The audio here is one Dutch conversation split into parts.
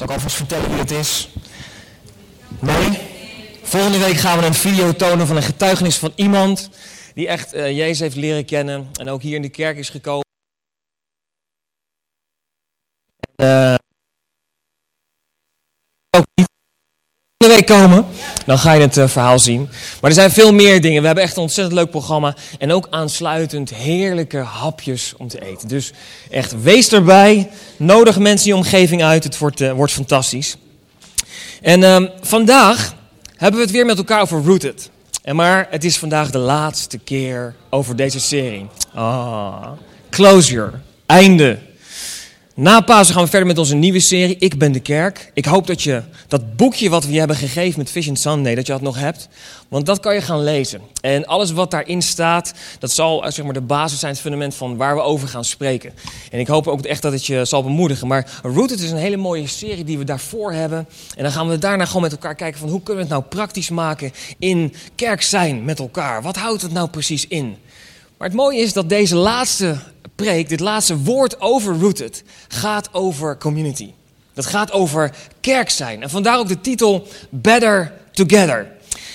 Zal ik alvast vertellen wie het is? Nee? Volgende week gaan we een video tonen van een getuigenis van iemand die echt uh, Jezus heeft leren kennen en ook hier in de kerk is gekomen. Uh, ook niet volgende week komen, dan ga je het uh, verhaal zien. Maar er zijn veel meer dingen. We hebben echt een ontzettend leuk programma. En ook aansluitend heerlijke hapjes om te eten. Dus echt, wees erbij. Nodig mensen je omgeving uit. Het wordt, uh, wordt fantastisch. En uh, vandaag hebben we het weer met elkaar over Rooted. En maar het is vandaag de laatste keer over deze serie. Ah, closure, einde. Na Pasen gaan we verder met onze nieuwe serie, Ik ben de kerk. Ik hoop dat je dat boekje wat we je hebben gegeven met Vision Sunday, dat je dat nog hebt. Want dat kan je gaan lezen. En alles wat daarin staat, dat zal zeg maar, de basis zijn, het fundament van waar we over gaan spreken. En ik hoop ook echt dat het je zal bemoedigen. Maar Rooted is een hele mooie serie die we daarvoor hebben. En dan gaan we daarna gewoon met elkaar kijken van hoe kunnen we het nou praktisch maken in kerk zijn met elkaar. Wat houdt het nou precies in? Maar het mooie is dat deze laatste dit laatste woord over Rooted, gaat over community. Dat gaat over kerk zijn. En vandaar ook de titel Better Together.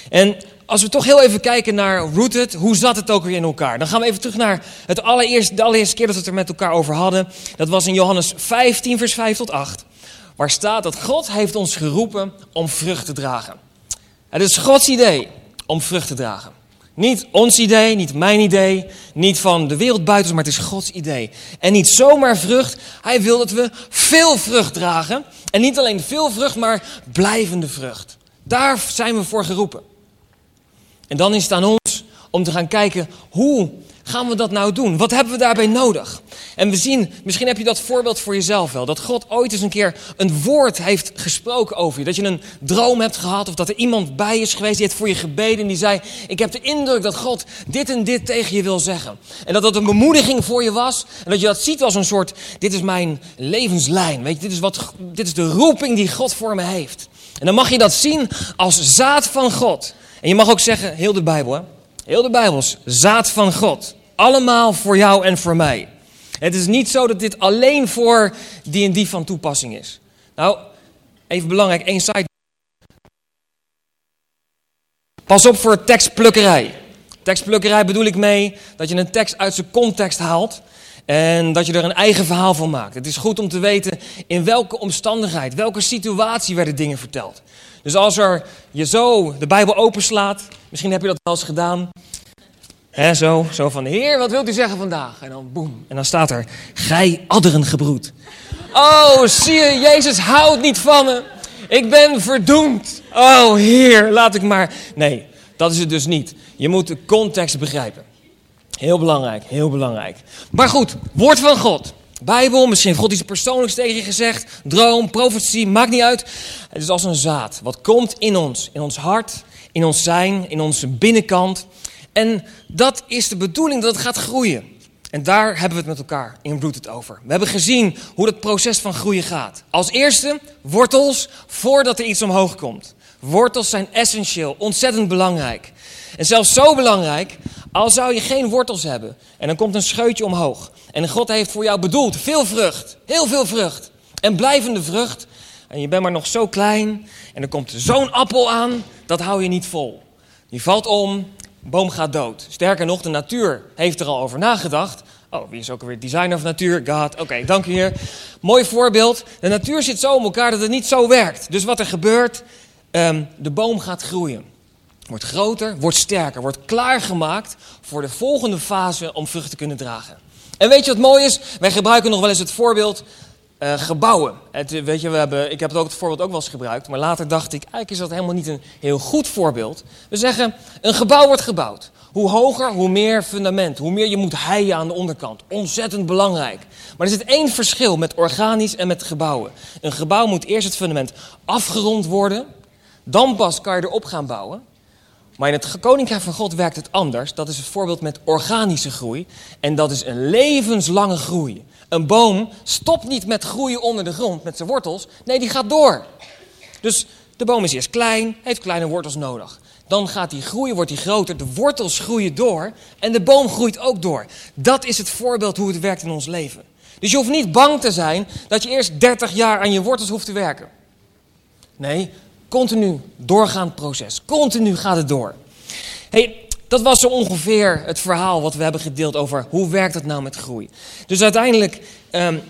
En als we toch heel even kijken naar Rooted, hoe zat het ook weer in elkaar? Dan gaan we even terug naar het allereerste, de allereerste keer dat we het er met elkaar over hadden. Dat was in Johannes 15, vers 5 tot 8. Waar staat dat God heeft ons geroepen om vrucht te dragen. Het is Gods idee om vrucht te dragen. Niet ons idee, niet mijn idee, niet van de wereld buiten, maar het is Gods idee. En niet zomaar vrucht, Hij wil dat we veel vrucht dragen. En niet alleen veel vrucht, maar blijvende vrucht. Daar zijn we voor geroepen. En dan is het aan ons om te gaan kijken hoe gaan we dat nou doen? Wat hebben we daarbij nodig? En we zien, misschien heb je dat voorbeeld voor jezelf wel. Dat God ooit eens een keer een woord heeft gesproken over je. Dat je een droom hebt gehad of dat er iemand bij is geweest die heeft voor je gebeden. En die zei, ik heb de indruk dat God dit en dit tegen je wil zeggen. En dat dat een bemoediging voor je was. En dat je dat ziet als een soort, dit is mijn levenslijn. Weet je, dit is, wat, dit is de roeping die God voor me heeft. En dan mag je dat zien als zaad van God. En je mag ook zeggen, heel de Bijbel hè. Heel de Bijbels, zaad van God. Allemaal voor jou en voor mij. Het is niet zo dat dit alleen voor die en die van toepassing is. Nou, even belangrijk, één site. Pas op voor tekstplukkerij. Tekstplukkerij bedoel ik mee dat je een tekst uit zijn context haalt en dat je er een eigen verhaal van maakt. Het is goed om te weten in welke omstandigheid, welke situatie werden dingen verteld. Dus als er je zo de Bijbel openslaat, misschien heb je dat wel eens gedaan. He, zo, zo van, heer, wat wilt u zeggen vandaag? En dan boem, en dan staat er, gij adderen gebroed. Oh, zie je, Jezus houdt niet van me. Ik ben verdoemd. Oh, heer, laat ik maar... Nee, dat is het dus niet. Je moet de context begrijpen. Heel belangrijk, heel belangrijk. Maar goed, woord van God. Bijbel, misschien heeft God iets persoonlijks tegen je gezegd. Droom, profetie, maakt niet uit. Het is als een zaad. Wat komt in ons, in ons hart, in ons zijn, in onze binnenkant. En dat is de bedoeling dat het gaat groeien. En daar hebben we het met elkaar in Bloed het over. We hebben gezien hoe dat proces van groeien gaat. Als eerste wortels voordat er iets omhoog komt. Wortels zijn essentieel, ontzettend belangrijk. En zelfs zo belangrijk, al zou je geen wortels hebben en dan komt een scheutje omhoog. En God heeft voor jou bedoeld veel vrucht, heel veel vrucht. En blijvende vrucht. En je bent maar nog zo klein en er komt zo'n appel aan, dat hou je niet vol. Die valt om, boom gaat dood. Sterker nog, de natuur heeft er al over nagedacht. Oh, wie is ook alweer designer van natuur? God. Oké, dank u heer. Mooi voorbeeld. De natuur zit zo in elkaar dat het niet zo werkt. Dus wat er gebeurt, um, de boom gaat groeien. Wordt groter, wordt sterker, wordt klaargemaakt voor de volgende fase om vrucht te kunnen dragen. En weet je wat mooi is? Wij gebruiken nog wel eens het voorbeeld uh, gebouwen. Het, weet je, we hebben, ik heb het, ook, het voorbeeld ook wel eens gebruikt, maar later dacht ik, eigenlijk is dat helemaal niet een heel goed voorbeeld. We zeggen, een gebouw wordt gebouwd. Hoe hoger, hoe meer fundament, hoe meer je moet heien aan de onderkant. Ontzettend belangrijk. Maar er zit één verschil met organisch en met gebouwen. Een gebouw moet eerst het fundament afgerond worden, dan pas kan je erop gaan bouwen. Maar in het koninkrijk van God werkt het anders. Dat is het voorbeeld met organische groei. En dat is een levenslange groei. Een boom stopt niet met groeien onder de grond met zijn wortels. Nee, die gaat door. Dus de boom is eerst klein, heeft kleine wortels nodig. Dan gaat die groeien, wordt die groter, de wortels groeien door en de boom groeit ook door. Dat is het voorbeeld hoe het werkt in ons leven. Dus je hoeft niet bang te zijn dat je eerst 30 jaar aan je wortels hoeft te werken. Nee, continu doorgaand proces. Continu gaat het door. Hey, dat was zo ongeveer het verhaal wat we hebben gedeeld over hoe werkt het nou met groei. Dus uiteindelijk. Um,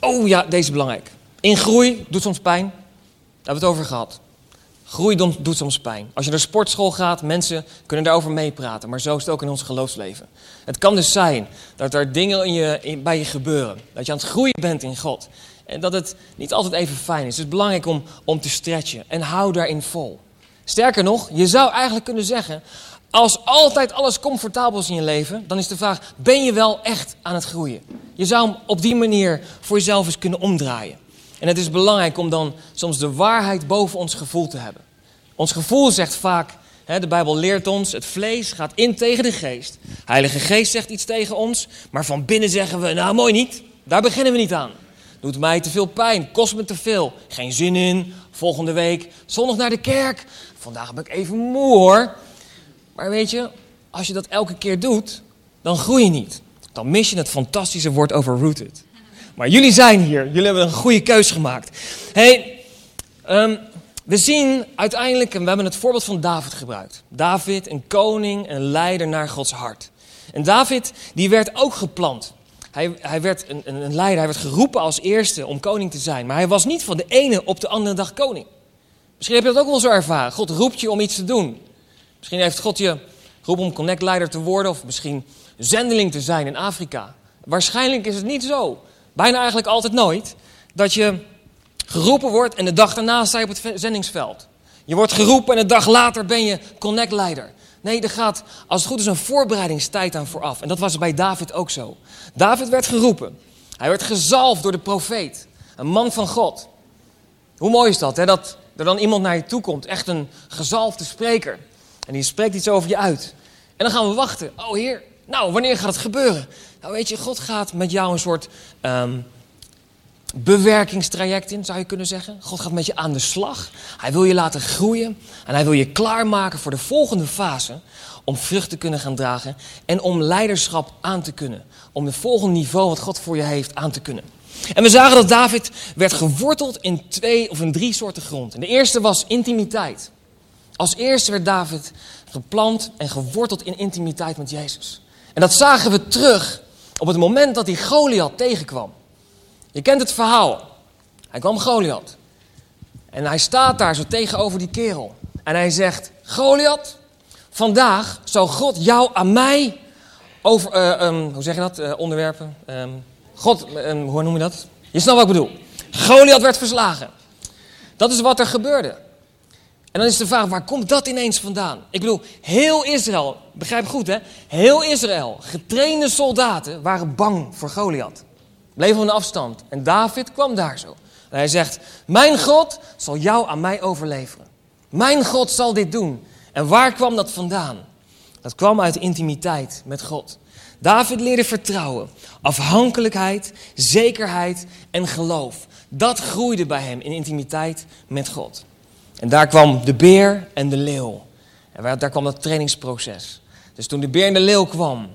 oh ja, deze is belangrijk. In groei doet soms pijn. Daar hebben we het over gehad. Groei doet soms pijn. Als je naar sportschool gaat, mensen kunnen daarover meepraten. Maar zo is het ook in ons geloofsleven. Het kan dus zijn dat er dingen in je, bij je gebeuren. Dat je aan het groeien bent in God. En dat het niet altijd even fijn is. Het is belangrijk om, om te stretchen. En hou daarin vol. Sterker nog, je zou eigenlijk kunnen zeggen, als altijd alles comfortabel is in je leven, dan is de vraag, ben je wel echt aan het groeien? Je zou hem op die manier voor jezelf eens kunnen omdraaien. En het is belangrijk om dan soms de waarheid boven ons gevoel te hebben. Ons gevoel zegt vaak, hè, de Bijbel leert ons, het vlees gaat in tegen de geest. Heilige Geest zegt iets tegen ons, maar van binnen zeggen we, nou mooi niet, daar beginnen we niet aan. Doet mij te veel pijn, kost me te veel, geen zin in, volgende week zondag naar de kerk. Vandaag ben ik even moe hoor. Maar weet je, als je dat elke keer doet, dan groei je niet. Dan mis je het fantastische woord over rooted. Maar jullie zijn hier, jullie hebben een goede keus gemaakt. hey, um, we zien uiteindelijk, en we hebben het voorbeeld van David gebruikt. David, een koning, een leider naar Gods hart. En David, die werd ook geplant. Hij, hij werd een, een, leider, hij werd geroepen als eerste om koning te zijn. Maar hij was niet van de ene op de andere dag koning. Misschien heb je dat ook wel zo ervaren. God roept je om iets te doen. Misschien heeft God je geroepen om connect-leider te worden, of misschien zendeling te zijn in Afrika. Waarschijnlijk is het niet zo, bijna eigenlijk altijd nooit, dat je geroepen wordt en de dag daarna sta je op het zendingsveld. Je wordt geroepen en een dag later ben je connect-leider. Nee, er gaat als het goed is een voorbereidingstijd aan vooraf. En dat was bij David ook zo. David werd geroepen. Hij werd gezalfd door de profeet. Een man van God. Hoe mooi is dat, hè? dat er dan iemand naar je toe komt. Echt een gezalfde spreker. En die spreekt iets over je uit. En dan gaan we wachten. Oh heer, nou wanneer gaat het gebeuren? Nou weet je, God gaat met jou een soort um, bewerkingstraject in, zou je kunnen zeggen. God gaat met je aan de slag. Hij wil je laten groeien. En hij wil je klaarmaken voor de volgende fase. Om vrucht te kunnen gaan dragen. En om leiderschap aan te kunnen. Om het volgende niveau wat God voor je heeft aan te kunnen. En we zagen dat David werd geworteld in twee of in drie soorten grond. De eerste was intimiteit. Als eerste werd David geplant en geworteld in intimiteit met Jezus. En dat zagen we terug op het moment dat hij Goliath tegenkwam. Je kent het verhaal. Hij kwam Goliath. En hij staat daar zo tegenover die kerel. En hij zegt, Goliath, vandaag zal God jou aan mij over, uh, um, hoe zeg je dat, uh, onderwerpen? Um, God, um, hoe noem je dat? Je snapt wat ik bedoel. Goliath werd verslagen. Dat is wat er gebeurde. En dan is de vraag, waar komt dat ineens vandaan? Ik bedoel, heel Israël, begrijp goed hè, heel Israël, getrainde soldaten waren bang voor Goliath. Bleven van de afstand. En David kwam daar zo. En hij zegt, mijn God zal jou aan mij overleveren. Mijn God zal dit doen. En waar kwam dat vandaan? Dat kwam uit intimiteit met God. David leerde vertrouwen, afhankelijkheid, zekerheid en geloof. Dat groeide bij hem in intimiteit met God. En daar kwam de beer en de leeuw. En daar kwam dat trainingsproces. Dus toen de beer en de leeuw kwam,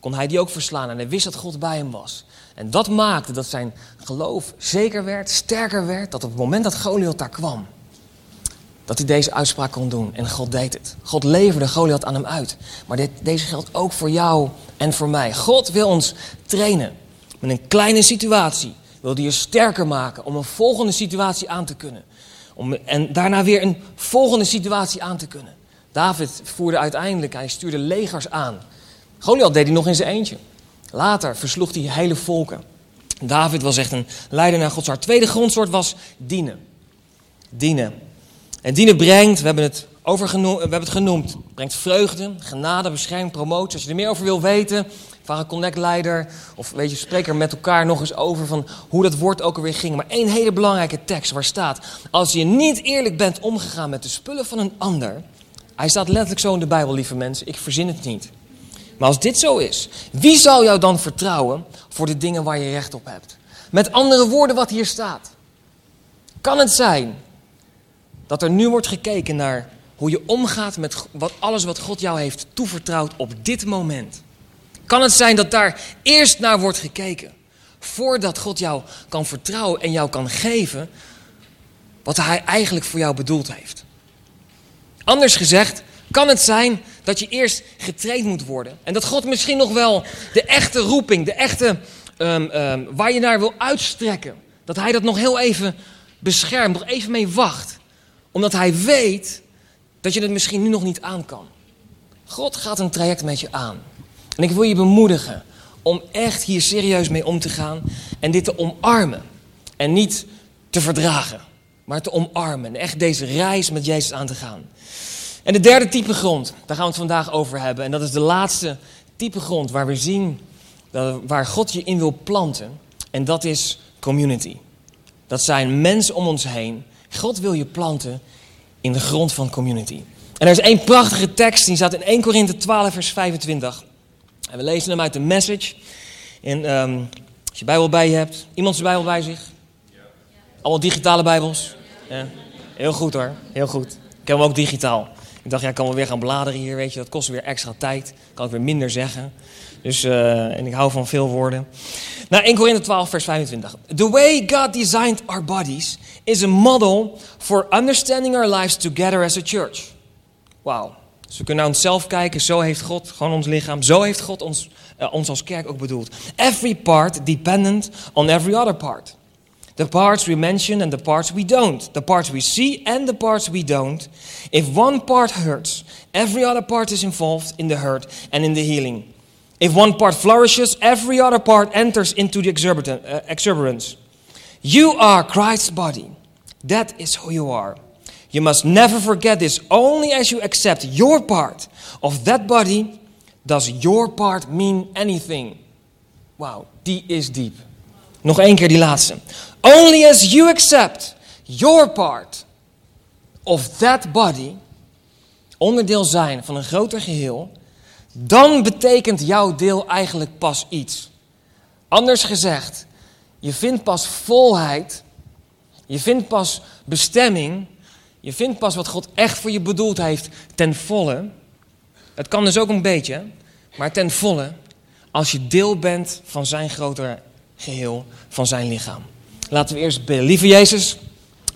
kon hij die ook verslaan. En hij wist dat God bij hem was. En dat maakte dat zijn geloof zeker werd, sterker werd. Dat op het moment dat Goliath daar kwam, dat hij deze uitspraak kon doen. En God deed het. God leverde Goliath aan hem uit. Maar dit, deze geldt ook voor jou en voor mij. God wil ons trainen. Met een kleine situatie wil hij je sterker maken om een volgende situatie aan te kunnen. Om, en daarna weer een volgende situatie aan te kunnen. David voerde uiteindelijk, hij stuurde legers aan. Goliath deed hij nog in zijn eentje. Later versloeg hij hele volken. David was echt een leider naar Gods hart. Tweede grondsoort was dienen. Dienen. En dienen brengt, we hebben het, we hebben het genoemd, brengt vreugde, genade, bescherming, promotie. Als je er meer over wil weten, vraag een connect-leider of weet je, spreek er met elkaar nog eens over van hoe dat woord ook alweer ging. Maar één hele belangrijke tekst waar staat, als je niet eerlijk bent omgegaan met de spullen van een ander, hij staat letterlijk zo in de Bijbel, lieve mensen, ik verzin het niet. Maar als dit zo is, wie zal jou dan vertrouwen voor de dingen waar je recht op hebt? Met andere woorden, wat hier staat. Kan het zijn dat er nu wordt gekeken naar hoe je omgaat met wat, alles wat God jou heeft toevertrouwd op dit moment? Kan het zijn dat daar eerst naar wordt gekeken Voordat God jou kan vertrouwen en jou kan geven wat Hij eigenlijk voor jou bedoeld heeft. Anders gezegd, kan het zijn dat je eerst getraind moet worden. En dat God misschien nog wel de echte roeping, de echte ehm, ehm, waar je naar wil uitstrekken, dat Hij dat nog heel even beschermt, nog even mee wacht. Omdat Hij weet dat je het misschien nu nog niet aan kan. God gaat een traject met je aan. En ik wil je bemoedigen om echt hier serieus mee om te gaan en dit te omarmen. En niet te verdragen, maar te omarmen. En echt deze reis met Jezus aan te gaan. En de derde type grond, daar gaan we het vandaag over hebben. En dat is de laatste type grond waar we zien waar God je in wil planten. En dat is community. Dat zijn mensen om ons heen. God wil je planten in de grond van community. En er is één prachtige tekst, die staat in 1 Korinthe 12, vers 25. En we lezen hem uit de message. En um, als je Bijbel bij je hebt, iemand zijn Bijbel bij zich? Ja. Allemaal digitale Bijbels? Ja. Heel goed hoor, heel goed. Ik heb hem ook digitaal. Ik dacht, ja, ik kan wel weer gaan bladeren hier, weet je, dat kost weer extra tijd. Kan ik weer minder zeggen. Dus, uh, en ik hou van veel woorden. Nou, 1 Korinthe 12, vers 25. The way God designed our bodies is a model for understanding our lives together as a church. Wauw. Dus we kunnen naar onszelf kijken. Zo heeft God gewoon ons lichaam. Zo heeft God ons, uh, ons als kerk ook bedoeld. Every part dependent on every other part. The parts we mention and the parts we don't. The parts we see and the parts we don't. If one part hurts, every other part is involved in the hurt and in the healing. If one part flourishes, every other part enters into the uh, exuberance. You are Christ's body. That is who you are. You must never forget this. Only as you accept your part of that body does your part mean anything. Wow, die is diep. Nog één keer die laatste. Only as you accept your part of that body, onderdeel zijn van een groter geheel, dan betekent jouw deel eigenlijk pas iets. Anders gezegd, je vindt pas volheid, je vindt pas bestemming je vindt pas wat God echt voor je bedoeld heeft ten volle. Het kan dus ook een beetje, maar ten volle. Als je deel bent van zijn groter geheel, van zijn lichaam. Laten we eerst bidden. Lieve Jezus,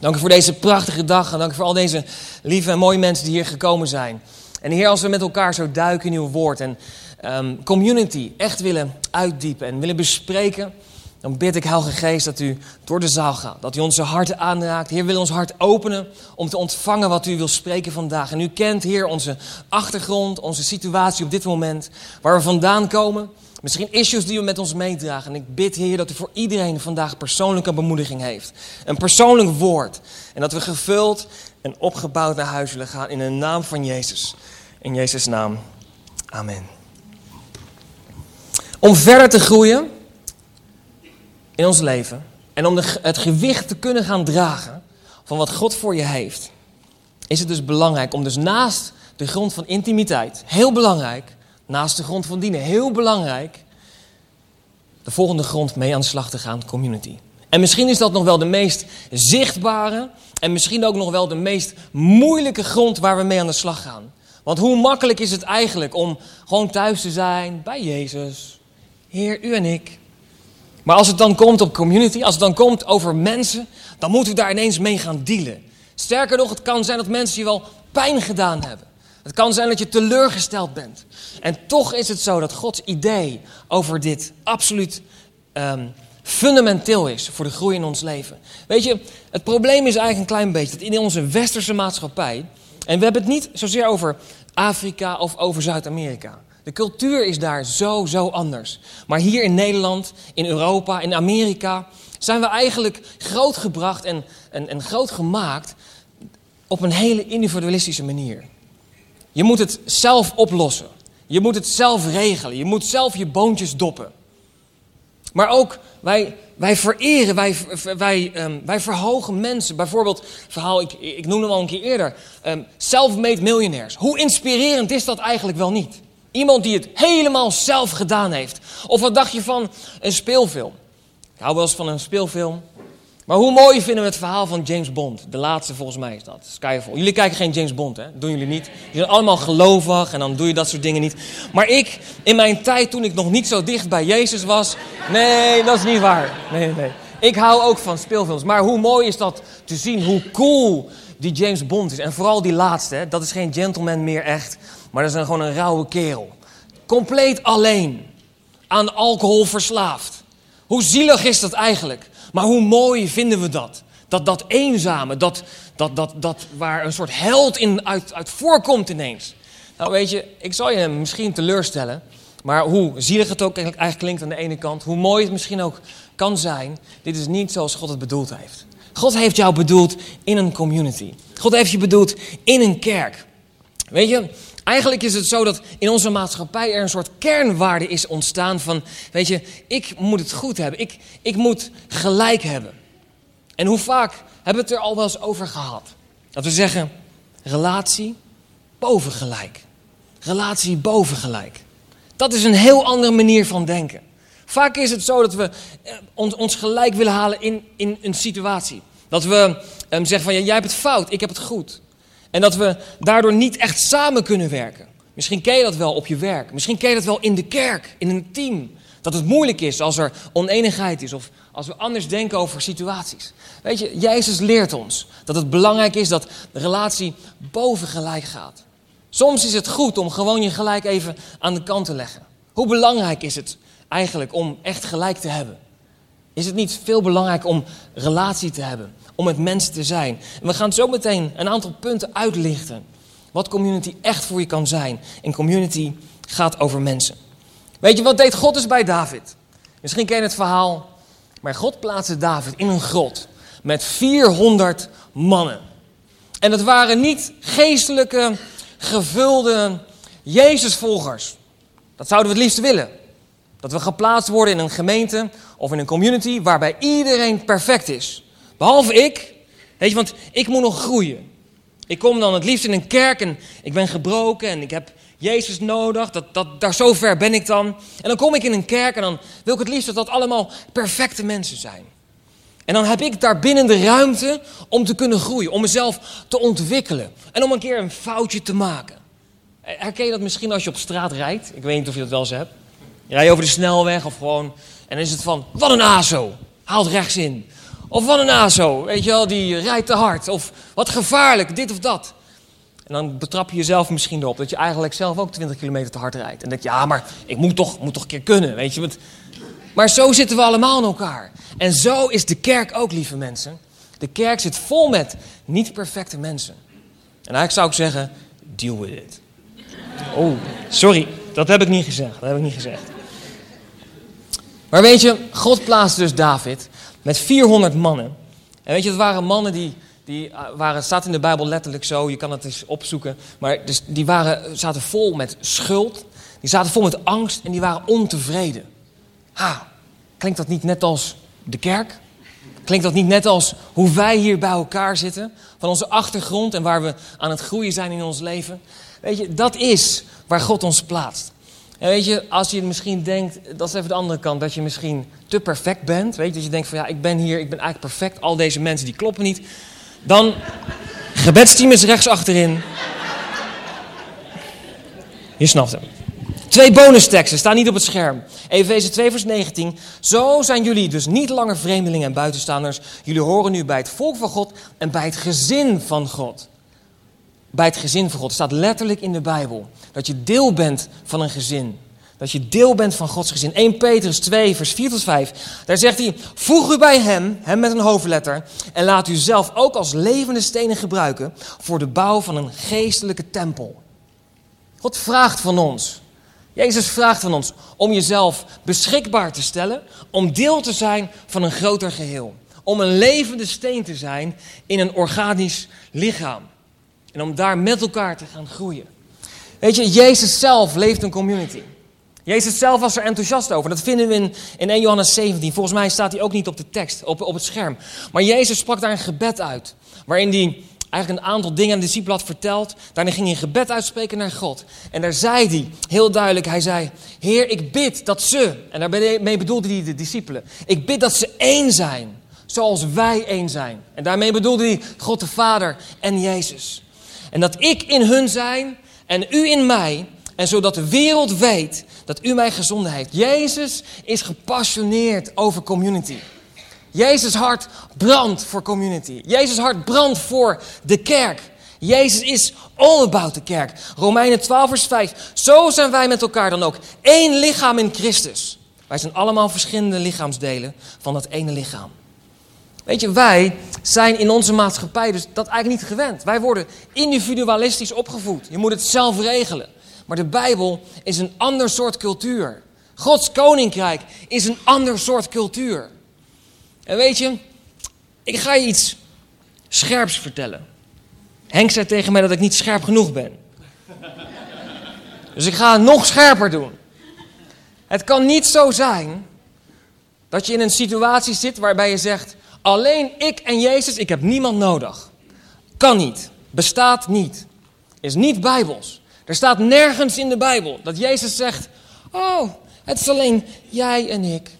dank u voor deze prachtige dag. En dank u voor al deze lieve en mooie mensen die hier gekomen zijn. En Heer, als we met elkaar zo duiken in uw woord en um, community echt willen uitdiepen en willen bespreken dan bid ik, Heilige Geest, dat u door de zaal gaat. Dat u onze harten aanraakt. Heer, wil ons hart openen om te ontvangen wat u wil spreken vandaag. En u kent, Heer, onze achtergrond, onze situatie op dit moment. Waar we vandaan komen. Misschien issues die we met ons meedragen. En ik bid, Heer, dat u voor iedereen vandaag persoonlijke bemoediging heeft. Een persoonlijk woord. En dat we gevuld en opgebouwd naar huis willen gaan in de naam van Jezus. In Jezus' naam. Amen. Om verder te groeien in ons leven. En om het gewicht te kunnen gaan dragen van wat God voor je heeft, is het dus belangrijk om dus naast de grond van intimiteit, heel belangrijk, naast de grond van dienen, heel belangrijk, de volgende grond mee aan de slag te gaan, community. En misschien is dat nog wel de meest zichtbare en misschien ook nog wel de meest moeilijke grond waar we mee aan de slag gaan. Want hoe makkelijk is het eigenlijk om gewoon thuis te zijn bij Jezus, Heer, u en ik. Maar als het dan komt op community, als het dan komt over mensen, dan moeten we daar ineens mee gaan dealen. Sterker nog, het kan zijn dat mensen je wel pijn gedaan hebben. Het kan zijn dat je teleurgesteld bent. En toch is het zo dat Gods idee over dit absoluut um, fundamenteel is voor de groei in ons leven. Weet je, het probleem is eigenlijk een klein beetje dat in onze westerse maatschappij, en we hebben het niet zozeer over Afrika of over Zuid-Amerika. De cultuur is daar zo, zo anders. Maar hier in Nederland, in Europa, in Amerika zijn we eigenlijk grootgebracht en, en, en groot gemaakt op een hele individualistische manier. Je moet het zelf oplossen. Je moet het zelf regelen. Je moet zelf je boontjes doppen. Maar ook wij, wij vereren, wij, wij, um, wij verhogen mensen. Bijvoorbeeld, verhaal, ik, ik noemde hem al een keer eerder. Um, self-made millionaires. Hoe inspirerend is dat eigenlijk wel niet? Iemand die het helemaal zelf gedaan heeft. Of wat dacht je van een speelfilm? Ik hou wel eens van een speelfilm. Maar hoe mooi vinden we het verhaal van James Bond? De laatste volgens mij is dat, Skyfall. Jullie kijken geen James Bond, hè? doen jullie niet. Jullie zijn allemaal gelovig en dan doe je dat soort dingen niet. Maar ik, in mijn tijd toen ik nog niet zo dicht bij Jezus was... Nee, dat is niet waar. Nee, nee. Ik hou ook van speelfilms. Maar hoe mooi is dat te zien, hoe cool die James Bond is. En vooral die laatste, hè? dat is geen gentleman meer echt. Maar dat is een, gewoon een rauwe kerel. Compleet alleen. Aan alcohol verslaafd. Hoe zielig is dat eigenlijk? Maar hoe mooi vinden we dat? Dat, dat eenzame, dat, dat, dat, dat waar een soort held in uit, uit voorkomt ineens. Nou weet je, ik zal je misschien teleurstellen. Maar hoe zielig het ook eigenlijk klinkt aan de ene kant, hoe mooi het misschien ook kan zijn, dit is niet zoals God het bedoeld heeft. God heeft jou bedoeld in een community. God heeft je bedoeld in een kerk. Weet je, Eigenlijk is het zo dat in onze maatschappij er een soort kernwaarde is ontstaan van, weet je, ik moet het goed hebben, ik, ik moet gelijk hebben. En hoe vaak hebben we het er al wel eens over gehad? Dat we zeggen, relatie boven gelijk. Relatie boven gelijk. Dat is een heel andere manier van denken. Vaak is het zo dat we eh, ons, gelijk willen halen in, in een situatie. Dat we um, zeggen van, ja, jij hebt het fout, ik heb het goed. En dat we daardoor niet echt samen kunnen werken. Misschien ken je dat wel op je werk. Misschien ken je dat wel in de kerk, in een team. Dat het moeilijk is als er oneenigheid is of als we anders denken over situaties. Weet je, Jezus leert ons dat het belangrijk is dat de relatie boven gelijk gaat. Soms is het goed om gewoon je gelijk even aan de kant te leggen. Hoe belangrijk is het eigenlijk om echt gelijk te hebben? Is het niet veel belangrijker om relatie te hebben? Om met mensen te zijn. En we gaan zo meteen een aantal punten uitlichten. Wat community echt voor je kan zijn. En community gaat over mensen. Weet je, wat deed God dus bij David? Misschien ken je het verhaal. Maar God plaatste David in een grot. Met 400 mannen. En het waren niet geestelijke, gevulde Jezusvolgers. Dat zouden we het liefst willen. Dat we geplaatst worden in een gemeente of in een community waarbij iedereen perfect is. Behalve ik. Weet je, want ik moet nog groeien. Ik kom dan het liefst in een kerk en ik ben gebroken en ik heb Jezus nodig. Dat, dat, daar zo ver ben ik dan. En dan kom ik in een kerk en dan wil ik het liefst dat dat allemaal perfecte mensen zijn. En dan heb ik daar binnen de ruimte om te kunnen groeien, om mezelf te ontwikkelen. En om een keer een foutje te maken. Herken je dat misschien als je op straat rijdt? Ik weet niet of je dat wel eens hebt. Je rijdt over de snelweg of gewoon... En dan is het van, wat een aso, haalt rechts in. Of wat een ASO, weet je wel, die rijdt te hard. Of wat gevaarlijk, dit of dat. En dan betrap je jezelf misschien erop dat je eigenlijk zelf ook 20 kilometer te hard rijdt. En denk je, ja, maar ik moet toch, moet toch een keer kunnen, weet je. Maar zo zitten we allemaal in elkaar. En zo is de kerk ook, lieve mensen. De kerk zit vol met niet perfecte mensen. En eigenlijk zou ik zeggen, deal with it. Oh, sorry, dat heb ik niet gezegd. Dat heb ik niet gezegd. Maar weet je, God plaatst dus David met 400 mannen. En weet je, het waren mannen die, die eh, waren, staat in de Bijbel letterlijk zo, je kan het eens opzoeken. Maar dus, die waren, zaten vol met schuld, die zaten vol met angst en die waren ontevreden. Ha, klinkt dat niet net als de kerk? Klinkt dat niet net als hoe wij hier bij elkaar zitten? Van onze achtergrond en waar we aan het groeien zijn in ons leven? Weet je, dat is waar God ons plaatst. En weet je, als je misschien denkt, dat is even de andere kant, dat je misschien te perfect bent. Weet je, dat je denkt van ja, ik ben hier, ik ben eigenlijk perfect. Al deze mensen die kloppen niet. Dan, gebedsteam is rechts achterin. Je snapt hem. Twee bonusteksten staan niet op het scherm. Efeze 2 vers 19. Zo zijn jullie dus niet langer vreemdelingen en buitenstaanders. Jullie horen nu bij het volk van God en bij het gezin van God bij het gezin van God. Het staat letterlijk in de Bijbel. Dat je deel bent van een gezin. Dat je deel bent van Gods gezin. 1 Petrus 2, vers 4 tot 5. Daar zegt hij: Voeg u bij hem, hem met een hoofdletter. En laat u zelf ook als levende stenen gebruiken. voor de bouw van een geestelijke tempel. God vraagt van ons. Jezus vraagt van ons om jezelf beschikbaar te stellen. Om deel te zijn van een groter geheel. Om een levende steen te zijn in een organisch lichaam. En om daar met elkaar te gaan groeien. Weet je, Jezus zelf leeft een community. Jezus zelf was er enthousiast over. Dat vinden we in, in 1 Johannes 17. Volgens mij staat hij ook niet op de tekst, op, op het scherm. Maar Jezus sprak daar een gebed uit. Waarin hij eigenlijk een aantal dingen aan de discipelen had verteld. Daarna ging hij een gebed uitspreken naar God. En daar zei hij heel duidelijk, hij zei... Heer, ik bid dat ze, en daarmee bedoelde hij de discipelen... Ik bid dat ze één zijn, zoals wij één zijn. En daarmee bedoelde hij God de Vader en Jezus. En dat ik in hun zijn en u in mij. En zodat de wereld weet dat u mij gezonden heeft. Jezus is gepassioneerd over community. Jezus hart brandt voor community. Jezus hart brandt voor de kerk. Jezus is all about de kerk. Romeinen 12 vers 5. Zo zijn wij met elkaar dan ook. één lichaam in Christus. Wij zijn allemaal verschillende lichaamsdelen van dat ene lichaam. Weet je, wij zijn in onze maatschappij dus dat eigenlijk niet gewend. Wij worden individualistisch opgevoed. Je moet het zelf regelen. Maar de Bijbel is een ander soort cultuur. Gods koninkrijk is een ander soort cultuur. En weet je, ik ga je iets scherps vertellen. Henk zei tegen mij dat ik niet scherp genoeg ben. Dus ik ga het nog scherper doen. Het kan niet zo zijn dat je in een situatie zit waarbij je zegt: Alleen ik en Jezus, ik heb niemand nodig. Kan niet. Bestaat niet. Is niet bijbels. Er staat nergens in de Bijbel dat Jezus zegt: Oh, het is alleen jij en ik.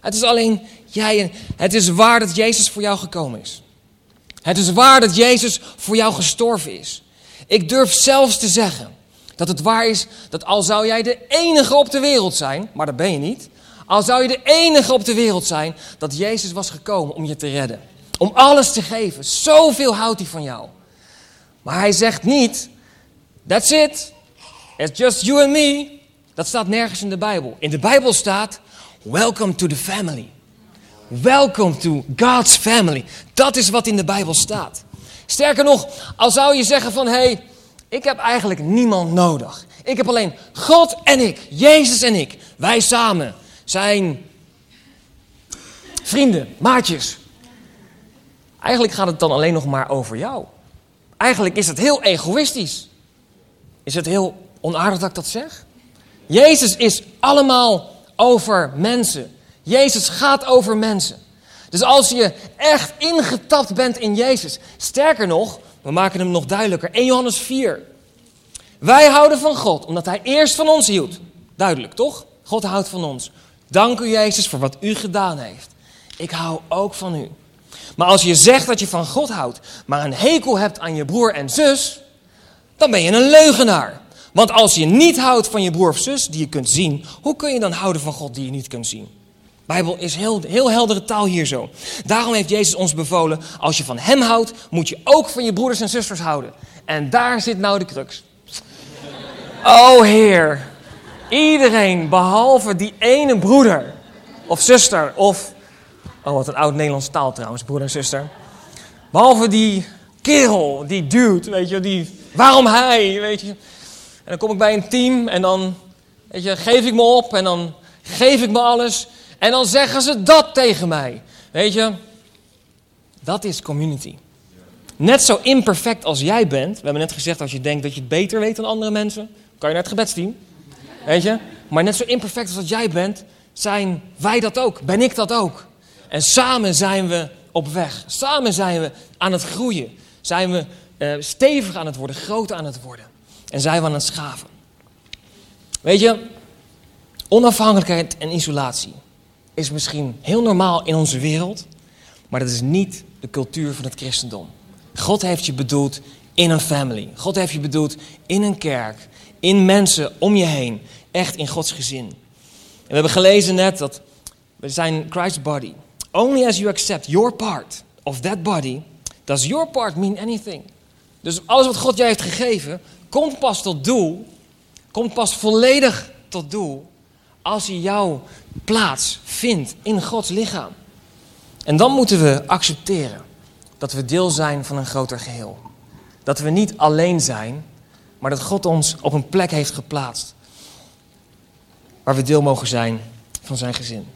Het is alleen jij en. Het is waar dat Jezus voor jou gekomen is. Het is waar dat Jezus voor jou gestorven is. Ik durf zelfs te zeggen dat het waar is dat al zou jij de enige op de wereld zijn, maar dat ben je niet. Al zou je de enige op de wereld zijn, dat Jezus was gekomen om je te redden. Om alles te geven. Zoveel houdt hij van jou. Maar hij zegt niet, that's it. It's just you and me. Dat staat nergens in de Bijbel. In de Bijbel staat, welcome to the family. Welcome to God's family. Dat is wat in de Bijbel staat. Sterker nog, al zou je zeggen van, hé, hey, ik heb eigenlijk niemand nodig. Ik heb alleen God en ik, Jezus en ik. Wij samen zijn vrienden, maatjes. Eigenlijk gaat het dan alleen nog maar over jou. Eigenlijk is het heel egoïstisch. Is het heel onaardig dat ik dat zeg? Jezus is allemaal over mensen. Jezus gaat over mensen. Dus als je echt ingetapt bent in Jezus, sterker nog, we maken hem nog duidelijker. 1 Johannes 4. Wij houden van God omdat Hij eerst van ons hield. Duidelijk, toch? God houdt van ons. Dank u Jezus voor wat u gedaan heeft. Ik hou ook van u. Maar als je zegt dat je van God houdt, maar een hekel hebt aan je broer en zus, dan ben je een leugenaar. Want als je niet houdt van je broer of zus die je kunt zien, hoe kun je dan houden van God die je niet kunt zien? Bijbel is heel, heel heldere taal hier zo. Daarom heeft Jezus ons bevolen, als je van hem houdt, moet je ook van je broeders en zusters houden. En daar zit nou de crux. Oh Heer, iedereen behalve die ene broeder of zuster of... Oh, wat een oud Nederlands taal trouwens, broeder en zuster. Behalve die kerel, die dude, weet je, die... Waarom hij, weet je. En dan kom ik bij een team en dan, weet je, geef ik me op en dan geef ik me alles... En dan zeggen ze dat tegen mij. Weet je, dat is community. Net zo imperfect als jij bent. We hebben net gezegd, als je denkt dat je het beter weet dan andere mensen, kan je naar het gebedsteam. Weet je? Maar net zo imperfect als dat jij bent, zijn wij dat ook. Ben ik dat ook. En samen zijn we op weg. Samen zijn we aan het groeien. Zijn we uh, stevig aan het worden, groot aan het worden. En zijn we aan het schaven. Weet je, onafhankelijkheid en isolatie is misschien heel normaal in onze wereld, maar dat is niet de cultuur van het christendom. God heeft je bedoeld in een family. God heeft je bedoeld in een kerk, in mensen om je heen, echt in Gods gezin. En we hebben gelezen net dat we zijn Christ's body. Only as you accept your part of that body, does your part mean anything. Dus alles wat God jij heeft gegeven, komt pas tot doel, komt pas volledig tot doel als je jouw plaats vindt in Gods lichaam. En dan moeten we accepteren dat we deel zijn van een groter geheel. Dat we niet alleen zijn, maar dat God ons op een plek heeft geplaatst. Waar we deel mogen zijn van zijn gezin.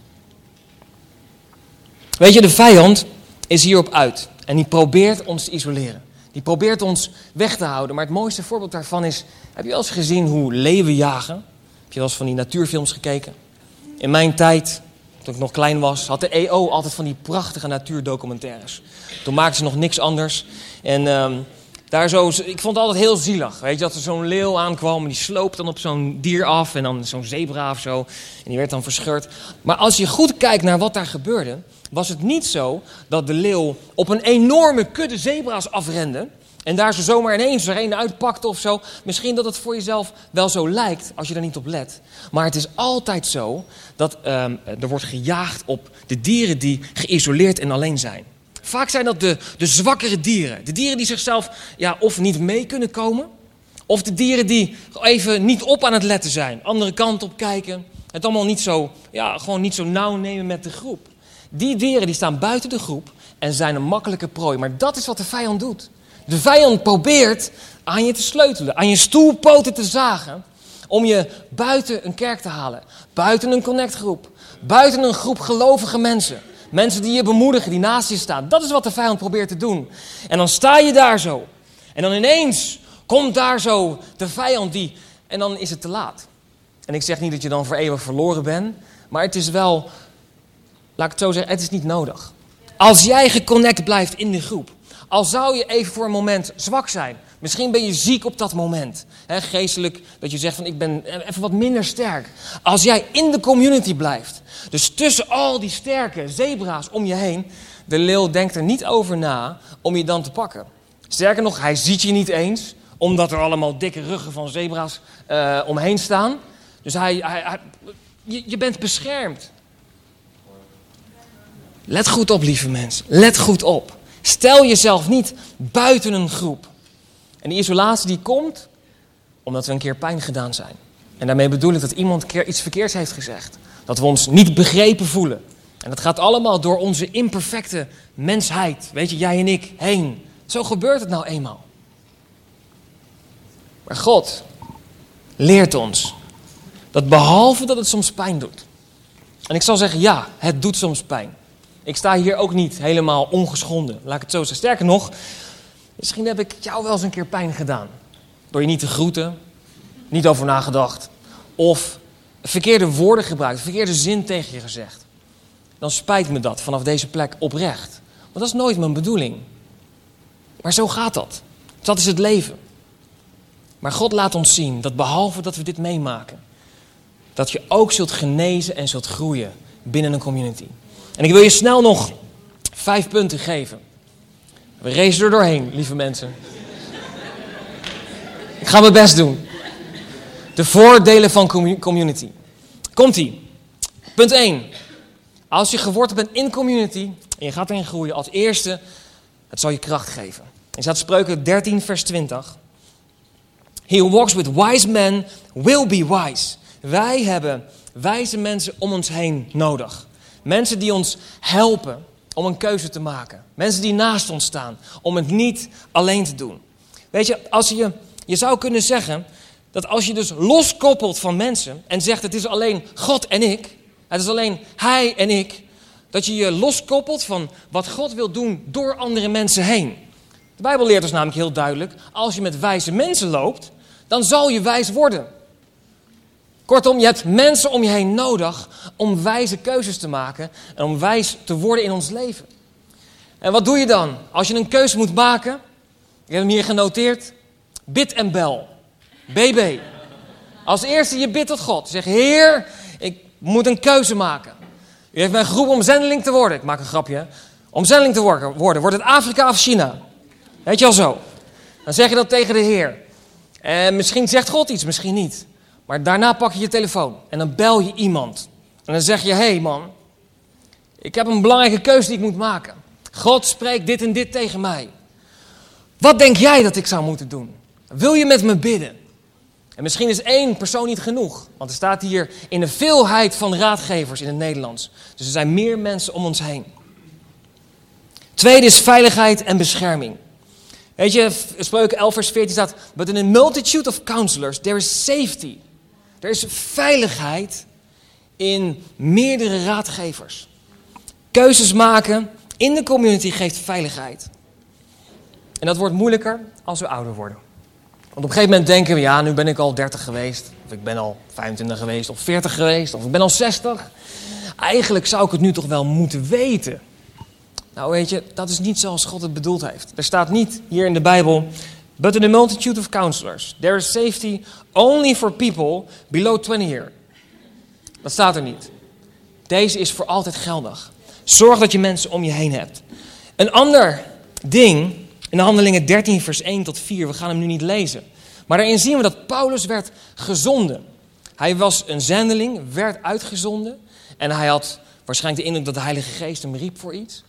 Weet je, de vijand is hierop uit. En die probeert ons te isoleren. Die probeert ons weg te houden. Maar het mooiste voorbeeld daarvan is... Heb je wel eens gezien hoe leeuwen jagen? Heb je wel eens van die natuurfilms gekeken? In mijn tijd, toen ik nog klein was, had de EO altijd van die prachtige natuurdocumentaires. Toen maakten ze nog niks anders. En um, daar zo, ik vond het altijd heel zielig. Weet je, dat er zo'n leeuw aankwam en die sloopt dan op zo'n dier af en dan zo'n zebra of zo. En die werd dan verscheurd. Maar als je goed kijkt naar wat daar gebeurde, was het niet zo dat de leeuw op een enorme kudde zebra's afrende. En daar zo zomaar ineens er een uitpakte of zo. Misschien dat het voor jezelf wel zo lijkt als je er niet op let. Maar het is altijd zo dat um, er wordt gejaagd op de dieren die geïsoleerd en alleen zijn. Vaak zijn dat de, de zwakkere dieren. De dieren die zichzelf ja, of niet mee kunnen komen. Of de dieren die even niet op aan het letten zijn. Andere kant op kijken. Het allemaal niet zo, ja, gewoon niet zo nauw nemen met de groep. Die dieren die staan buiten de groep en zijn een makkelijke prooi. Maar dat is wat de vijand doet. De vijand probeert aan je te sleutelen, aan je stoelpoten te zagen. Om je buiten een kerk te halen. Buiten een connectgroep. Buiten een groep gelovige mensen. Mensen die je bemoedigen, die naast je staan. Dat is wat de vijand probeert te doen. En dan sta je daar zo. En dan ineens komt daar zo de vijand die. En dan is het te laat. En ik zeg niet dat je dan voor eeuwig verloren bent. Maar het is wel. Laat ik het zo zeggen, het is niet nodig. Als jij geconnect blijft in de groep. Al zou je even voor een moment zwak zijn. Misschien ben je ziek op dat moment. Geestelijk, dat je zegt van ik ben even wat minder sterk. Als jij in de community blijft. Dus tussen al die sterke zebra's om je heen. De leeuw denkt er niet over na om je dan te pakken. Sterker nog, hij ziet je niet eens. Omdat er allemaal dikke ruggen van zebra's uh, omheen staan. Dus hij, hij, hij je, je bent beschermd. Let goed op, lieve mensen. Let goed op. Stel jezelf niet buiten een groep. En die isolatie die komt omdat we een keer pijn gedaan zijn. En daarmee bedoel ik dat iemand een keer iets verkeerds heeft gezegd. Dat we ons niet begrepen voelen. En dat gaat allemaal door onze imperfecte mensheid. Weet je, jij en ik heen. Zo gebeurt het nou eenmaal. Maar God leert ons dat behalve dat het soms pijn doet. En ik zal zeggen, ja, het doet soms pijn. Ik sta hier ook niet helemaal ongeschonden, laat ik het zo zeggen. Sterker nog, misschien heb ik jou wel eens een keer pijn gedaan. Door je niet te groeten, niet over nagedacht. Of verkeerde woorden gebruikt, verkeerde zin tegen je gezegd. Dan spijt me dat vanaf deze plek oprecht. Want dat is nooit mijn bedoeling. Maar zo gaat dat. Dat is het leven. Maar God laat ons zien dat behalve dat we dit meemaken, dat je ook zult genezen en zult groeien binnen een community. En ik wil je snel nog vijf punten geven. We racen er doorheen, lieve mensen. Ik ga mijn best doen. De voordelen van community. Komt-ie. Punt 1. Als je geworteld bent in community en je gaat erin groeien, als eerste, het zal je kracht geven. In staat spreuken 13, vers 20. He who walks with wise men will be wise. Wij hebben wijze mensen om ons heen nodig. Mensen die ons helpen om een keuze te maken. Mensen die naast ons staan om het niet alleen te doen. Weet je, als je, je zou kunnen zeggen dat als je dus loskoppelt van mensen en zegt het is alleen God en ik, het is alleen Hij en ik, dat je je loskoppelt van wat God wil doen door andere mensen heen. De Bijbel leert ons namelijk heel duidelijk, als je met wijze mensen loopt, dan zal je wijs worden. Kortom, je hebt mensen om je heen nodig om wijze keuzes te maken en om wijs te worden in ons leven. En wat doe je dan als je een keuze moet maken? Ik heb hem hier genoteerd. Bid en bel. BB. Als eerste je bidt tot God. Zeg, Heer, ik moet een keuze maken. U heeft mij geroepen om zendeling te worden. Ik maak een grapje. Om zendeling te worden. Wordt het Afrika of China? Weet je al zo. Dan zeg je dat tegen de Heer. En misschien zegt God iets, misschien niet. Maar daarna pak je je telefoon en dan bel je iemand. En dan zeg je: Hé hey man, ik heb een belangrijke keuze die ik moet maken. God spreekt dit en dit tegen mij. Wat denk jij dat ik zou moeten doen? Wil je met me bidden? En misschien is één persoon niet genoeg, want er staat hier in de veelheid van raadgevers in het Nederlands. Dus er zijn meer mensen om ons heen. Tweede is veiligheid en bescherming. Weet je, Spreuken 11 vers 14 staat, but in a multitude of counselors there is safety. Er is veiligheid in meerdere raadgevers. Keuzes maken in de community geeft veiligheid. En dat wordt moeilijker als we ouder worden. Want op een gegeven moment denken we, ja, nu ben ik al 30 geweest. Of ik ben al 25 geweest, of 40 geweest, of ik ben al 60. Eigenlijk zou ik het nu toch wel moeten weten. Nou weet je, dat is niet zoals God het bedoeld heeft. Er staat niet hier in de Bijbel, But in the multitude of counselors, there is safety only for people below 20 year. Dat staat er niet. Deze is voor altijd geldig. Zorg dat je mensen om je heen hebt. Een ander ding, in de Handelingen 13, vers 1 tot 4, we gaan hem nu niet lezen. Maar daarin zien we dat Paulus werd gezonden. Hij was een zendeling, werd uitgezonden. En hij had waarschijnlijk de indruk dat de Heilige Geest hem riep voor iets.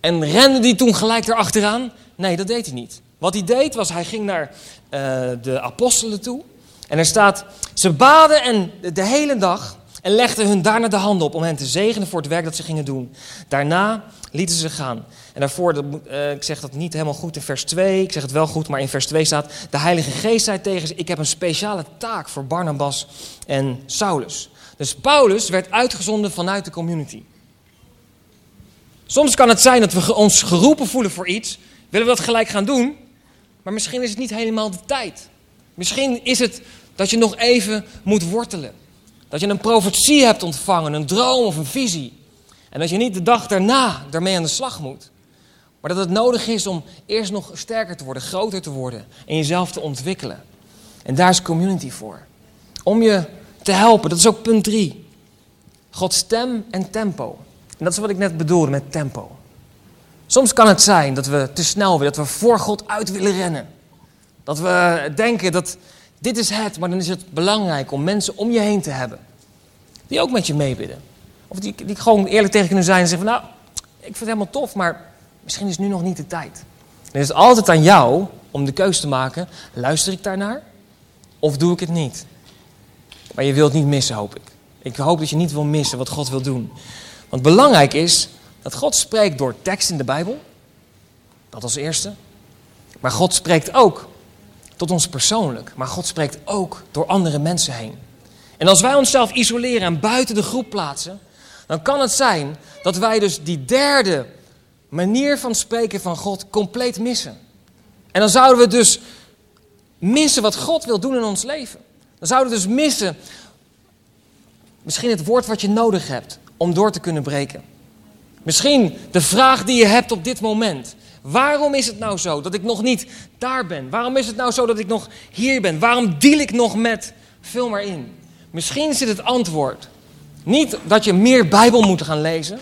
En rende die toen gelijk erachteraan? Nee, dat deed hij niet. Wat hij deed was, hij ging naar uh, de apostelen toe. En er staat, ze baden en de hele dag en legden hun daarna de handen op om hen te zegenen voor het werk dat ze gingen doen. Daarna lieten ze gaan. En daarvoor, uh, ik zeg dat niet helemaal goed in vers 2, ik zeg het wel goed, maar in vers 2 staat: De Heilige Geest zei tegen ze: Ik heb een speciale taak voor Barnabas en Saulus. Dus Paulus werd uitgezonden vanuit de community. Soms kan het zijn dat we ons geroepen voelen voor iets, willen we dat gelijk gaan doen, maar misschien is het niet helemaal de tijd. Misschien is het dat je nog even moet wortelen. Dat je een profetie hebt ontvangen, een droom of een visie. En dat je niet de dag daarna daarmee aan de slag moet. Maar dat het nodig is om eerst nog sterker te worden, groter te worden en jezelf te ontwikkelen. En daar is community voor. Om je te helpen, dat is ook punt drie. Gods stem en tempo. En dat is wat ik net bedoelde met tempo. Soms kan het zijn dat we te snel willen, dat we voor God uit willen rennen. Dat we denken dat dit is het, maar dan is het belangrijk om mensen om je heen te hebben. Die ook met je meebidden. Of die, die gewoon eerlijk tegen kunnen zijn en zeggen van nou, ik vind het helemaal tof, maar misschien is nu nog niet de tijd. Dan is het altijd aan jou om de keuze te maken, luister ik daarnaar of doe ik het niet? Maar je wilt niet missen, hoop ik. Ik hoop dat je niet wil missen wat God wil doen. Want belangrijk is dat God spreekt door tekst in de Bijbel. Dat als eerste. Maar God spreekt ook tot ons persoonlijk. Maar God spreekt ook door andere mensen heen. En als wij onszelf isoleren en buiten de groep plaatsen, dan kan het zijn dat wij dus die derde manier van spreken van God compleet missen. En dan zouden we dus missen wat God wil doen in ons leven. Dan zouden we dus missen misschien het woord wat je nodig hebt om door te kunnen breken. Misschien de vraag die je hebt op dit moment. Waarom is het nou zo dat ik nog niet daar ben? Waarom is het nou zo dat ik nog hier ben? Waarom deal ik nog met? Vul maar in. Misschien zit het antwoord niet dat je meer Bijbel moet gaan lezen.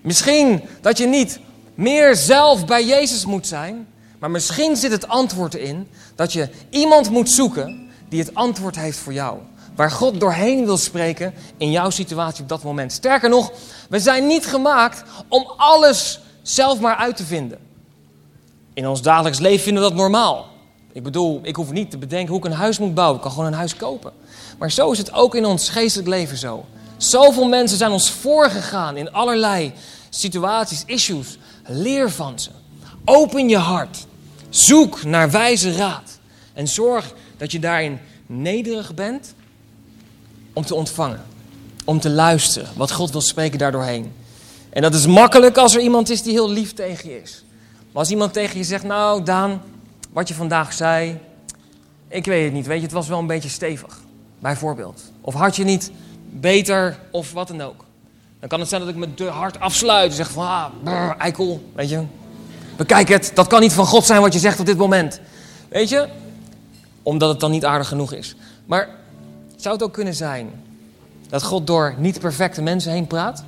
Misschien dat je niet meer zelf bij Jezus moet zijn. Maar misschien zit het antwoord erin dat je iemand moet zoeken die het antwoord heeft voor jou. Waar God doorheen wil spreken in jouw situatie op dat moment. Sterker nog, we zijn niet gemaakt om alles zelf maar uit te vinden. In ons dagelijks leven vinden we dat normaal. Ik bedoel, ik hoef niet te bedenken hoe ik een huis moet bouwen. Ik kan gewoon een huis kopen. Maar zo is het ook in ons geestelijk leven zo. Zoveel mensen zijn ons voorgegaan in allerlei situaties, issues. Leer van ze. Open je hart. Zoek naar wijze raad. En zorg dat je daarin nederig bent om te ontvangen. Om te luisteren wat God wil spreken daardoorheen. En dat is makkelijk als er iemand is die heel lief tegen je is. Maar als iemand tegen je zegt, nou Daan, wat je vandaag zei, ik weet het niet, weet je, het was wel een beetje stevig, bijvoorbeeld. Of had je niet beter of wat dan ook. Dan kan het zijn dat ik me hart afsluit en zeg van, ah, brr, eikel, weet je. Bekijk het, dat kan niet van God zijn wat je zegt op dit moment. Weet je, omdat het dan niet aardig genoeg is. Maar zou het ook kunnen zijn dat God door niet perfecte mensen heen praat?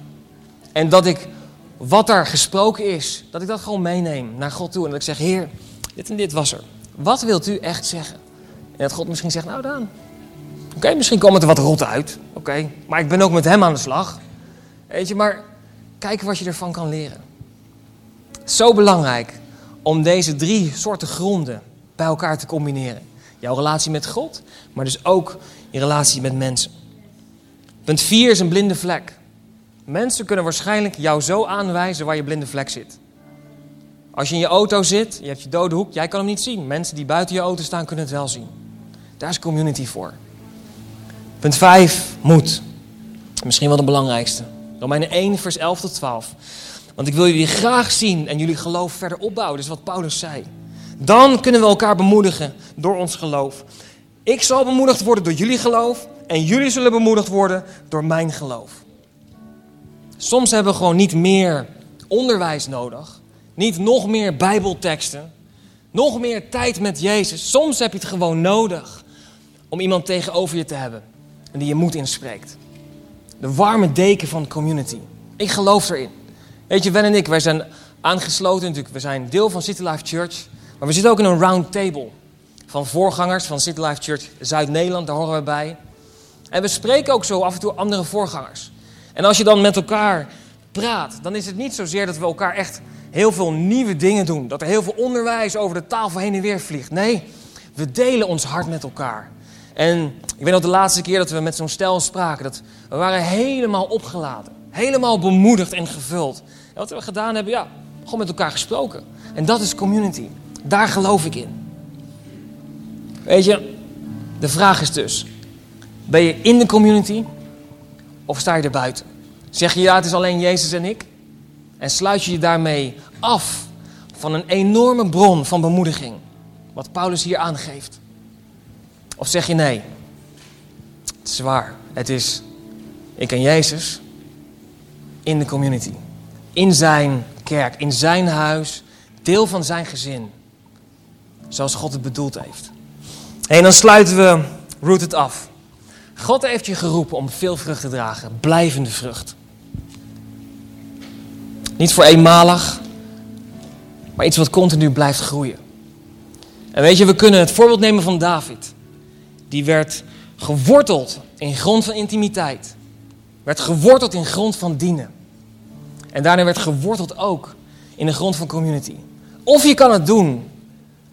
En dat ik wat er gesproken is, dat ik dat gewoon meeneem naar God toe. En dat ik zeg, Heer, dit en dit was er. Wat wilt u echt zeggen? En dat God misschien zegt, nou dan. Oké, misschien komt het er wat rot uit. Oké, maar ik ben ook met hem aan de slag. Weet je, maar kijk wat je ervan kan leren. Zo belangrijk om deze drie soorten gronden bij elkaar te combineren. Jouw relatie met God, maar dus ook je relatie met mensen. Punt 4 is een blinde vlek. Mensen kunnen waarschijnlijk jou zo aanwijzen waar je blinde vlek zit. Als je in je auto zit, je hebt je dode hoek, jij kan hem niet zien. Mensen die buiten je auto staan kunnen het wel zien. Daar is community voor. Punt 5, moed. Misschien wel de belangrijkste. Romeinen 1, vers 11 tot 12. Want ik wil jullie graag zien en jullie geloof verder opbouwen. Is wat Paulus zei. Dan kunnen we elkaar bemoedigen door ons geloof. Ik zal bemoedigd worden door jullie geloof en jullie zullen bemoedigd worden door mijn geloof. Soms hebben we gewoon niet meer onderwijs nodig, niet nog meer Bijbelteksten. Nog meer tijd met Jezus. Soms heb je het gewoon nodig om iemand tegenover je te hebben en die je moed inspreekt. De warme deken van community. Ik geloof erin. Weet je, Wen en ik, wij zijn aangesloten natuurlijk. We zijn deel van City Life Church. Maar we zitten ook in een round table van voorgangers van City Life Church Zuid-Nederland. Daar horen we bij. En we spreken ook zo af en toe andere voorgangers. En als je dan met elkaar praat, dan is het niet zozeer dat we elkaar echt heel veel nieuwe dingen doen. Dat er heel veel onderwijs over de tafel heen en weer vliegt. Nee, we delen ons hart met elkaar. En ik weet nog de laatste keer dat we met zo'n stel spraken, dat we waren helemaal opgeladen. Helemaal bemoedigd en gevuld. En wat we gedaan hebben, ja, gewoon met elkaar gesproken. En dat is community. Daar geloof ik in. Weet je, de vraag is dus, ben je in de community of sta je er buiten? Zeg je ja, het is alleen Jezus en ik? En sluit je je daarmee af van een enorme bron van bemoediging, wat Paulus hier aangeeft? Of zeg je nee, het is waar, het is ik en Jezus in de community, in zijn kerk, in zijn huis, deel van zijn gezin, zoals God het bedoeld heeft. En dan sluiten we Rooted af. God heeft je geroepen om veel vrucht te dragen, blijvende vrucht. Niet voor eenmalig, maar iets wat continu blijft groeien. En weet je, we kunnen het voorbeeld nemen van David. Die werd geworteld in grond van intimiteit. Werd geworteld in grond van dienen. En daarna werd geworteld ook in de grond van community. Of je kan het doen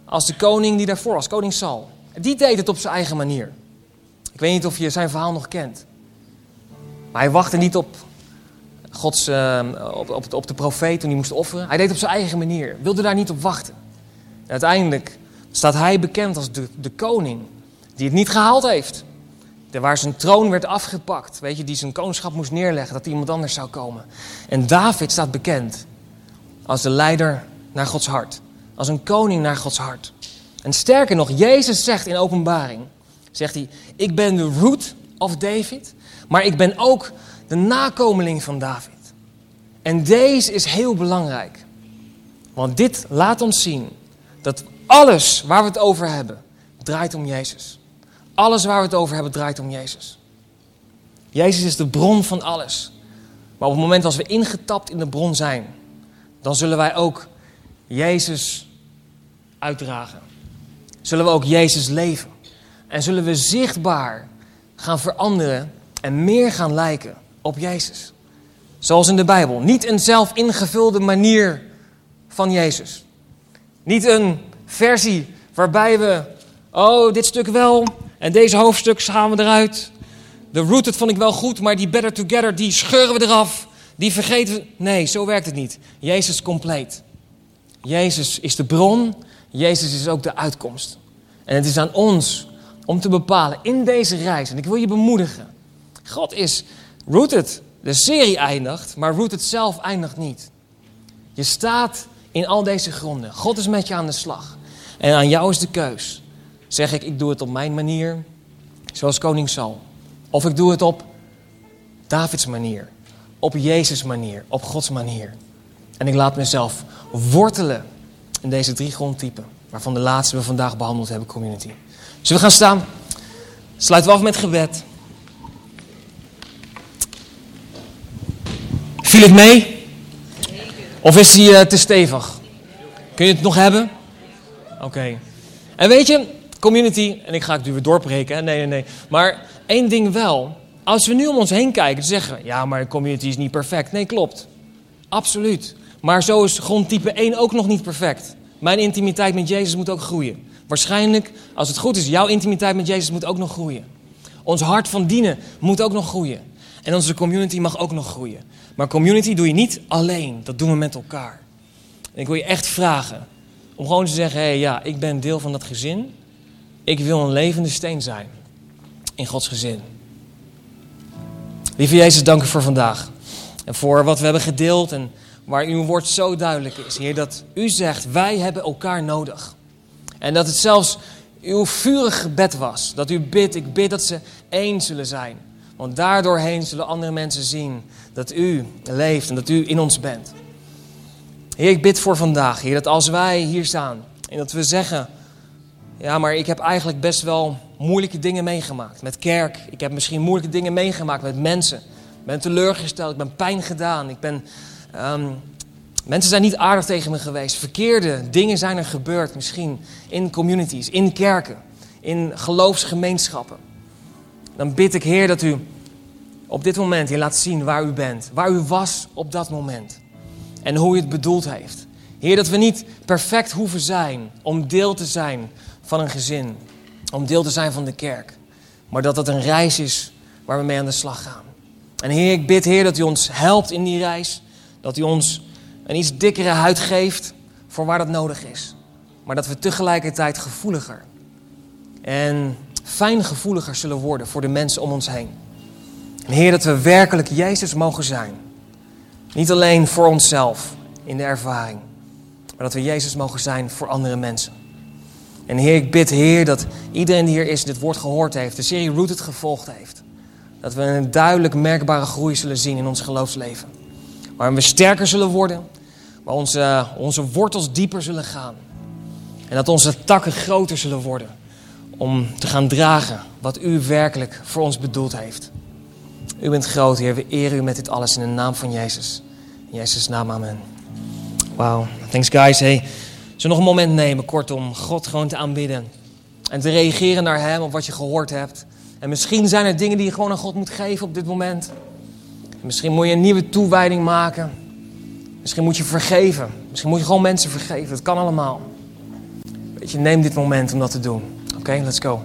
als de koning die daarvoor was, koning Saul. Die deed het op zijn eigen manier. Ik weet niet of je zijn verhaal nog kent. Maar hij wachtte niet op, Gods, uh, op, op, op, de profeet toen hij moest offeren. Hij deed het op zijn eigen manier. Wilde daar niet op wachten. En uiteindelijk staat hij bekend als de, de koning die het niet gehaald heeft. De, waar zijn troon werd afgepakt. Weet je, die zijn koningschap moest neerleggen. Dat iemand anders zou komen. En David staat bekend als de leider naar Gods hart. Als een koning naar Gods hart. En sterker nog, Jezus zegt in openbaring, zegt hij, ik ben de root of David, maar ik ben ook de nakomeling van David. En deze is heel belangrijk. Want dit laat ons zien dat alles waar we het over hebben, draait om Jezus. Alles waar we het over hebben, draait om Jezus. Jezus is de bron van alles. Maar op het moment als we ingetapt in de bron zijn, dan zullen wij ook Jezus uitdragen zullen we ook Jezus leven. En zullen we zichtbaar gaan veranderen en meer gaan lijken op Jezus. Zoals in de Bijbel. Niet een zelf ingevulde manier van Jezus. Niet een versie waarbij we, oh, dit stuk wel en deze hoofdstuk gaan we eruit. De rooted vond ik wel goed, maar die better together, die scheuren we eraf. Die vergeten we. Nee, zo werkt het niet. Jezus compleet. Jezus is de bron Jezus is ook de uitkomst. En het is aan ons om te bepalen in deze reis, en ik wil je bemoedigen. God is rooted. De serie eindigt, maar rooted zelf eindigt niet. Je staat in al deze gronden. God is met je aan de slag. En aan jou is de keus. Zeg ik, ik doe het op mijn manier, zoals koning Saul. Of ik doe het op Davids manier. Op Jezus manier. Op Gods manier. En ik laat mezelf wortelen in deze drie grondtypen. Waarvan de laatste we vandaag behandeld hebben, community. Zullen we gaan staan? Sluiten we af met gebed. Viel het mee? Of is hij uh, te stevig? Kun je het nog hebben? Oké. En weet je, community, en ik ga het nu weer doorbreken, nee, nee, nee. Maar één ding wel. Als we nu om ons heen kijken, zeggen ja, maar community is niet perfect. Nee, klopt. Absoluut. Maar zo is grondtype 1 ook nog niet perfect. Mijn intimiteit met Jezus moet ook groeien. Waarschijnlijk, als het goed is, jouw intimiteit met Jezus moet ook nog groeien. Ons hart van dienen moet ook nog groeien. En onze community mag ook nog groeien. Maar community doe je niet alleen, dat doen we met elkaar. Ik wil je echt vragen om gewoon te zeggen: hé, hey, ja, ik ben deel van dat gezin. Ik wil een levende steen zijn in Gods gezin. Lieve Jezus, dank u voor vandaag. En voor wat we hebben gedeeld en waar uw woord zo duidelijk is, Heer, dat u zegt, wij hebben elkaar nodig. En dat het zelfs uw vurig gebed was. Dat u bidt, ik bid dat ze één zullen zijn. Want daardoorheen zullen andere mensen zien dat u leeft en dat u in ons bent. Heer, ik bid voor vandaag, Heer, dat als wij hier staan En dat we zeggen, ja, maar ik heb eigenlijk best wel moeilijke dingen meegemaakt met kerk. Ik heb misschien moeilijke dingen meegemaakt met mensen. Ik ben teleurgesteld, ik ben pijn gedaan. Ik ben, ehm, mensen zijn niet aardig tegen me geweest. Verkeerde dingen zijn er gebeurd, misschien in communities, in kerken, in geloofsgemeenschappen. Dan bid ik, Heer, dat u op dit moment je laat zien waar u bent. Waar u was op dat moment. En hoe u het bedoeld heeft. Heer, dat we niet perfect hoeven zijn om deel te zijn van een gezin. Om deel te zijn van de kerk. Maar dat dat een reis is waar we mee aan de slag gaan. En Heer, ik bid Heer dat u ons helpt in die reis. Dat u ons een iets dikkere huid geeft voor waar dat nodig is. Maar dat we tegelijkertijd gevoeliger en fijngevoeliger zullen worden voor de mensen om ons heen. En Heer, dat we werkelijk Jezus mogen zijn. Niet alleen voor onszelf in de ervaring, maar dat we Jezus mogen zijn voor andere mensen. En Heer, ik bid Heer dat iedereen die hier is dit woord gehoord heeft, de serie Rooted gevolgd heeft. Dat we een duidelijk merkbare groei zullen zien in ons geloofsleven. Waarin we sterker zullen worden, waar onze, onze wortels dieper zullen gaan. En dat onze takken groter zullen worden om te gaan dragen wat u werkelijk voor ons bedoeld heeft. U bent groot, Heer. We eren u met dit alles in de naam van Jezus. In Jezus' naam, amen. Wauw. Thanks, guys. Hey, zullen nog een moment nemen, kort, om God gewoon te aanbidden. En te reageren naar Hem op wat je gehoord hebt. En misschien zijn er dingen die je gewoon aan God moet geven op dit moment. Misschien moet je een nieuwe toewijding maken. Misschien moet je vergeven. Misschien moet je gewoon mensen vergeven. Dat kan allemaal. Weet je, neem dit moment om dat te doen. Oké, let's go.